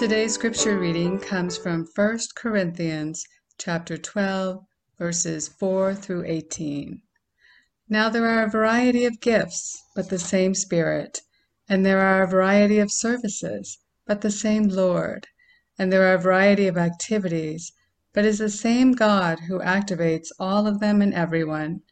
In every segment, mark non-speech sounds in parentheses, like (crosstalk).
Today's scripture reading comes from 1 Corinthians chapter 12 verses 4 through 18. Now there are a variety of gifts, but the same Spirit, and there are a variety of services, but the same Lord, and there are a variety of activities, but is the same God who activates all of them in everyone.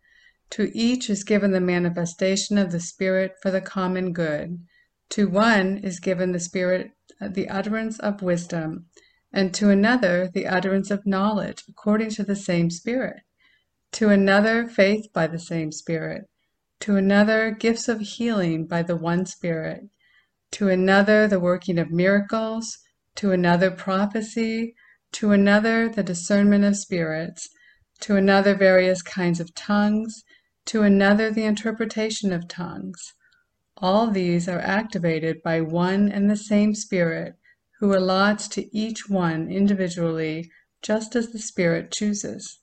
To each is given the manifestation of the Spirit for the common good. To one is given the Spirit the utterance of wisdom, and to another the utterance of knowledge according to the same Spirit; to another faith by the same Spirit; to another gifts of healing by the one Spirit; to another the working of miracles; to another prophecy; to another the discernment of spirits; to another various kinds of tongues; to another the interpretation of tongues. All these are activated by one and the same Spirit, who allots to each one individually just as the Spirit chooses.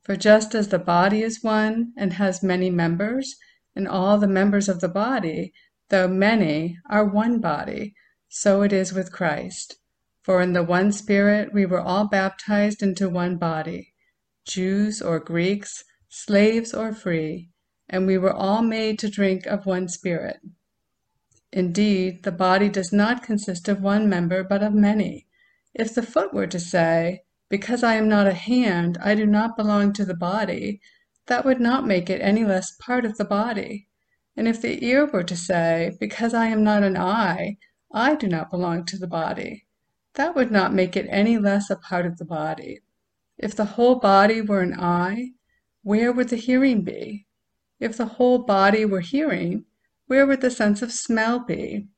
For just as the body is one and has many members, and all the members of the body, though many, are one body, so it is with Christ. For in the one Spirit we were all baptized into one body, Jews or Greeks, slaves or free and we were all made to drink of one Spirit. Indeed, the body does not consist of one member, but of many. If the foot were to say, Because I am not a hand, I do not belong to the body, that would not make it any less part of the body. And if the ear were to say, Because I am not an eye, I do not belong to the body, that would not make it any less a part of the body. If the whole body were an eye, where would the hearing be? If the whole body were hearing, where would the sense of smell be?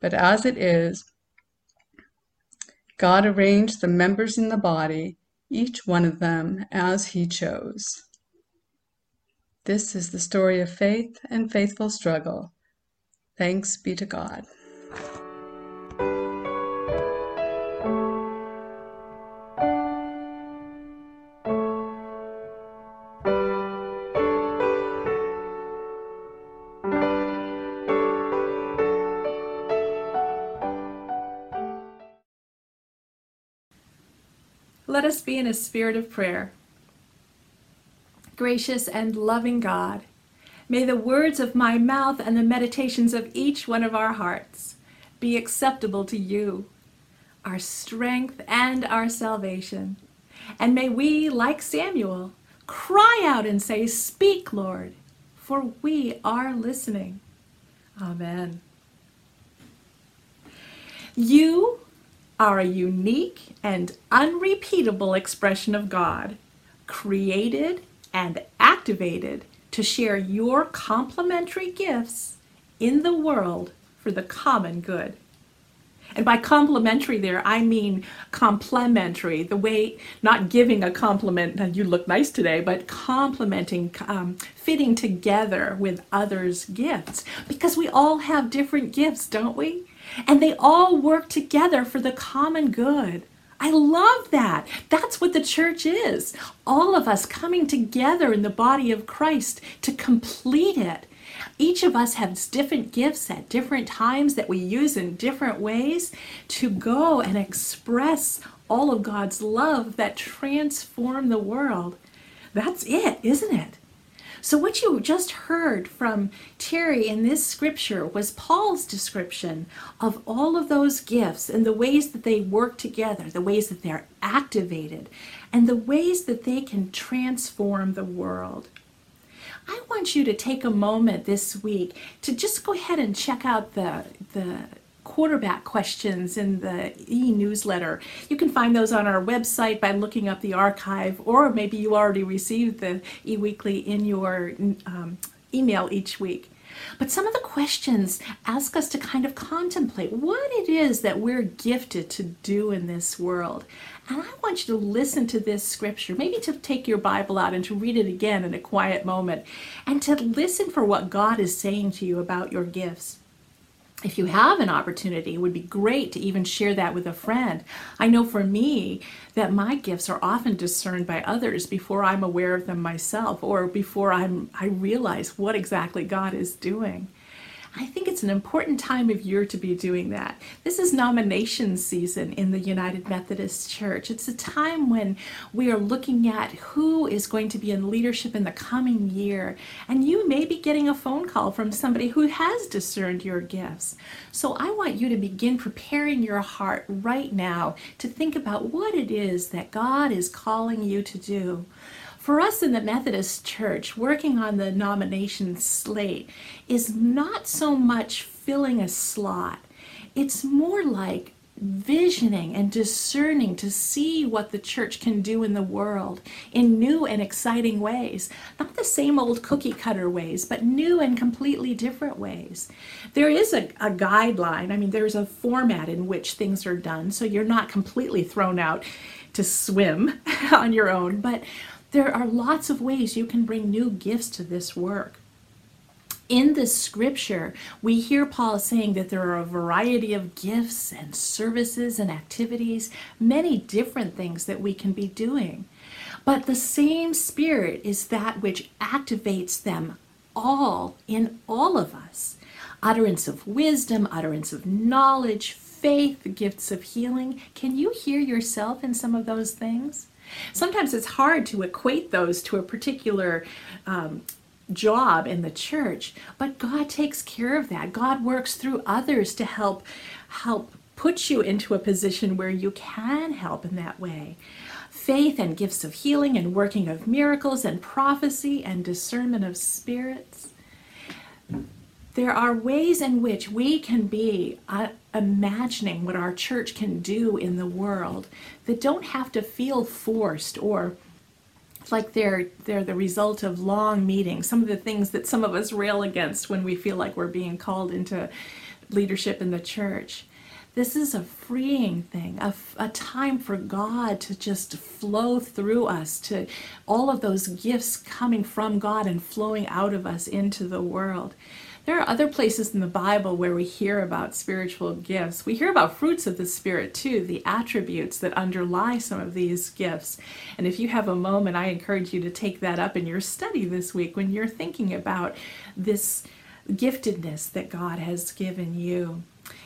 But as it is, God arranged the members in the body, each one of them as He chose. This is the story of faith and faithful struggle. Thanks be to God. Us be in a spirit of prayer. Gracious and loving God, may the words of my mouth and the meditations of each one of our hearts be acceptable to you, our strength and our salvation. And may we, like Samuel, cry out and say, Speak, Lord, for we are listening. Amen. You are a unique and unrepeatable expression of God, created and activated to share your complementary gifts in the world for the common good. And by complementary, there, I mean complementary, the way not giving a compliment, you look nice today, but complementing, um, fitting together with others' gifts. Because we all have different gifts, don't we? And they all work together for the common good. I love that. That's what the church is. All of us coming together in the body of Christ to complete it. Each of us has different gifts at different times that we use in different ways to go and express all of God's love that transform the world. That's it, isn't it? So, what you just heard from Terry in this scripture was Paul's description of all of those gifts and the ways that they work together, the ways that they're activated, and the ways that they can transform the world. I want you to take a moment this week to just go ahead and check out the, the quarterback questions in the e-newsletter. You can find those on our website by looking up the archive, or maybe you already received the e-weekly in your um, email each week. But some of the questions ask us to kind of contemplate what it is that we're gifted to do in this world. And I want you to listen to this scripture, maybe to take your Bible out and to read it again in a quiet moment, and to listen for what God is saying to you about your gifts if you have an opportunity, it would be great to even share that with a friend. I know for me that my gifts are often discerned by others before I'm aware of them myself or before I'm I realize what exactly God is doing. I think it's an important time of year to be doing that. This is nomination season in the United Methodist Church. It's a time when we are looking at who is going to be in leadership in the coming year. And you may be getting a phone call from somebody who has discerned your gifts. So I want you to begin preparing your heart right now to think about what it is that God is calling you to do. For us in the Methodist Church, working on the nomination slate is not so much filling a slot, it's more like visioning and discerning to see what the church can do in the world in new and exciting ways. Not the same old cookie cutter ways, but new and completely different ways. There is a, a guideline, I mean, there's a format in which things are done, so you're not completely thrown out to swim (laughs) on your own, but there are lots of ways you can bring new gifts to this work. In the scripture, we hear Paul saying that there are a variety of gifts and services and activities, many different things that we can be doing. But the same Spirit is that which activates them all in all of us utterance of wisdom, utterance of knowledge, faith, gifts of healing. Can you hear yourself in some of those things? Sometimes it's hard to equate those to a particular um, job in the church, but God takes care of that. God works through others to help help put you into a position where you can help in that way. Faith and gifts of healing and working of miracles and prophecy and discernment of spirits there are ways in which we can be uh, imagining what our church can do in the world that don't have to feel forced or like they're they're the result of long meetings some of the things that some of us rail against when we feel like we're being called into leadership in the church. This is a freeing thing a, a time for god to just flow through us to all of those gifts coming from god and flowing out of us into the world there are other places in the Bible where we hear about spiritual gifts. We hear about fruits of the Spirit too, the attributes that underlie some of these gifts. And if you have a moment, I encourage you to take that up in your study this week when you're thinking about this giftedness that God has given you.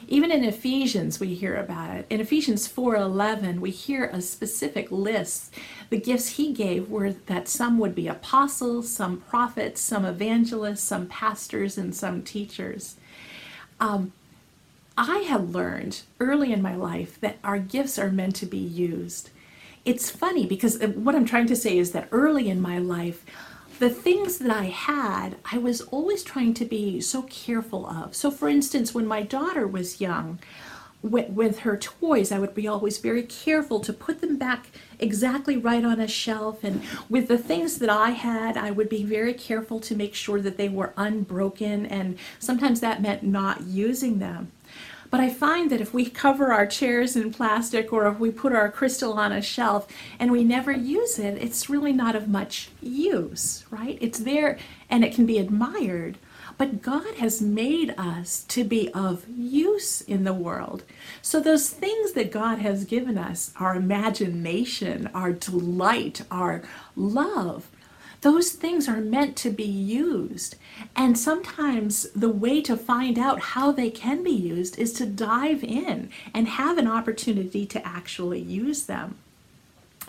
Even in Ephesians, we hear about it. In Ephesians 4:11, we hear a specific list. The gifts he gave were that some would be apostles, some prophets, some evangelists, some pastors, and some teachers. Um, I have learned early in my life that our gifts are meant to be used. It's funny because uh, what I'm trying to say is that early in my life, the things that I had, I was always trying to be so careful of. So, for instance, when my daughter was young, with, with, her toys, I would be always very careful to put them back exactly right on a shelf. And with the things that I had, I would be very careful to make sure that they were unbroken. And sometimes that meant not using them. But I find that if we cover our chairs in plastic or if we put our crystal on a shelf and we never use it, it's really not of much use, right? It's there and it can be admired. But God has made us to be of use in the world. So, those things that God has given us, our imagination, our delight, our love, those things are meant to be used. And sometimes the way to find out how they can be used is to dive in and have an opportunity to actually use them.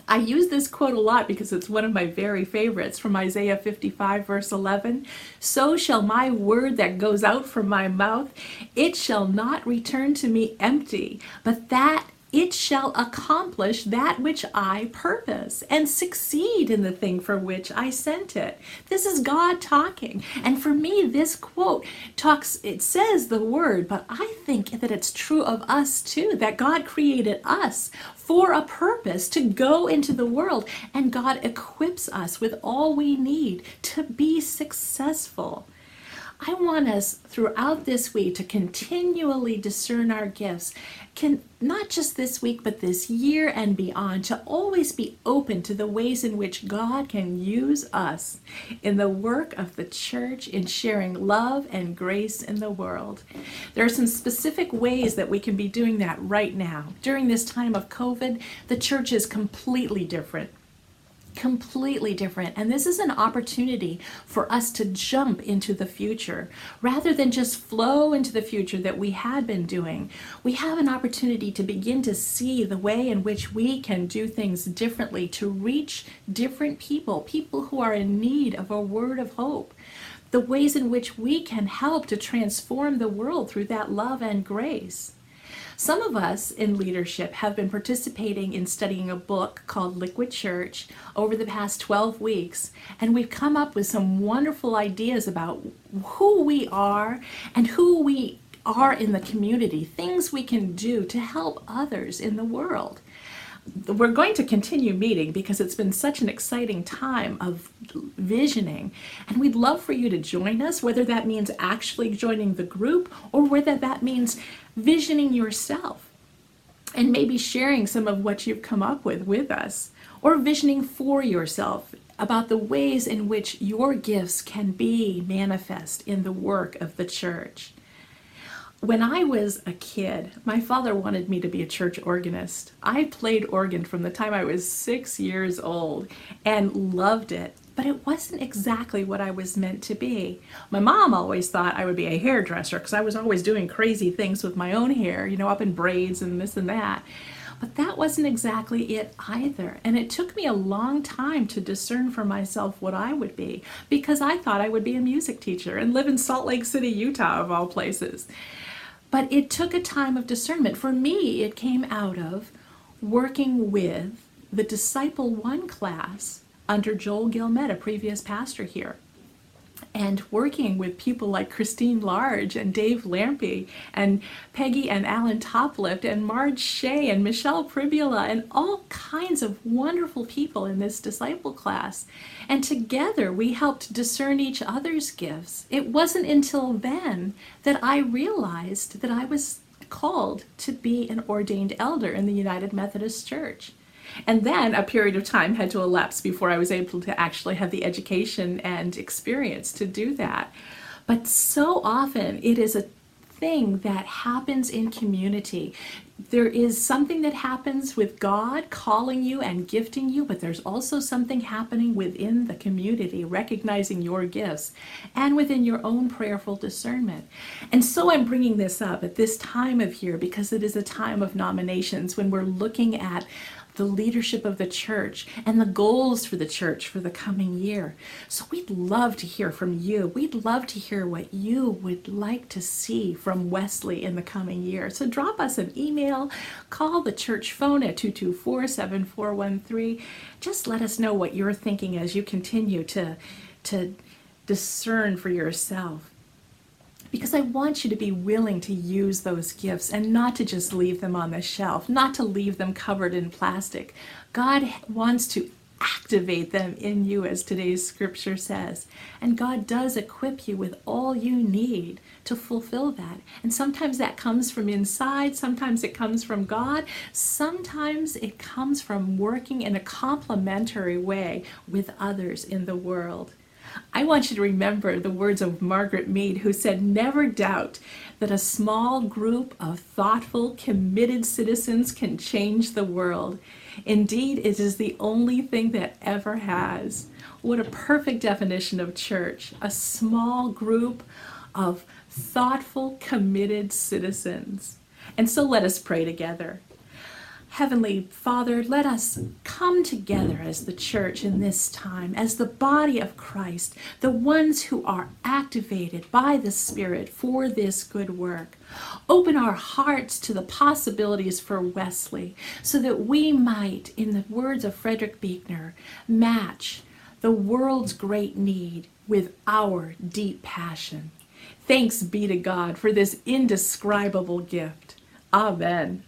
I use this quote a lot because it's one of my very favorites from Isaiah 55, verse 11. So shall my word that goes out from my mouth, it shall not return to me empty, but that it shall accomplish that which I purpose and succeed in the thing for which I sent it. This is God talking. And for me, this quote talks, it says the word, but I think that it's true of us too, that God created us for a purpose to go into the world, and God equips us with all we need to be successful. I want us throughout this week to continually discern our gifts, can not just this week, but this year and beyond, to always be open to the ways in which God can use us in the work of the church in sharing love and grace in the world. There are some specific ways that we can be doing that right now. During this time of COVID, the church is completely different completely different. And this is an opportunity for us to jump into the future rather than just flow into the future that we had been doing. We have an opportunity to begin to see the way in which we can do things differently to reach different people, people who are in need of a word of hope. The ways in which we can help to transform the world through that love and grace. Some of us in leadership have been participating in studying a book called Liquid Church over the past 12 weeks, and we've come up with some wonderful ideas about who we are and who we are in the community, things we can do to help others in the world we're going to continue meeting because it's been such an exciting time of visioning. And we'd love for you to join us, whether that means actually joining the group or whether that means visioning yourself and maybe sharing some of what you've come up with with us or visioning for yourself about the ways in which your gifts can be manifest in the work of the church. When I was a kid, my father wanted me to be a church organist. I played organ from the time I was six years old and loved it, but it wasn't exactly what I was meant to be. My mom always thought I would be a hairdresser because I was always doing crazy things with my own hair, you know, up in braids and this and that. But that wasn't exactly it either. And it took me a long time to discern for myself what I would be because I thought I would be a music teacher and live in Salt Lake City, Utah, of all places. But it took a time of discernment. For me, it came out of working with the Disciple One class under Joel Gilmet, a previous pastor here and working with people like Christine Large and Dave Lampy and Peggy and Alan Toplift and Marge Shea and Michelle Pribula and all kinds of wonderful people in this disciple class. And together we helped discern each other's gifts. It wasn't until then that I realized that I was called to be an ordained elder in the United Methodist Church. And then a period of time had to elapse before I was able to actually have the education and experience to do that. But so often it is a thing that happens in community. There is something that happens with God calling you and gifting you, but there's also something happening within the community, recognizing your gifts and within your own prayerful discernment. And so I'm bringing this up at this time of year because it is a time of nominations when we're looking at the leadership of the church and the goals for the church for the coming year. So we'd love to hear from you. We'd love to hear what you would like to see from Wesley in the coming year. So drop us an email, call the church phone at 224 7413. Just let us know what you're thinking as you continue to, to discern for yourself because I want you to be willing to use those gifts and not to just leave them on the shelf, not to leave them covered in plastic. God wants to activate them in you, as today's scripture says. And God does equip you with all you need to fulfill that. And sometimes that comes from inside, sometimes it comes from God, sometimes it comes from working in a complementary way with others in the world. I want you to remember the words of Margaret Mead, who said, Never doubt that a small group of thoughtful, committed citizens can change the world. Indeed, it is the only thing that ever has. What a perfect definition of church a small group of thoughtful, committed citizens. And so let us pray together. Heavenly Father, let us come together as the church in this time, as the body of Christ, the ones who are activated by the Spirit for this good work. Open our hearts to the possibilities for Wesley so that we might, in the words of Frederick Buechner, match the world's great need with our deep passion. Thanks be to God for this indescribable gift. Amen.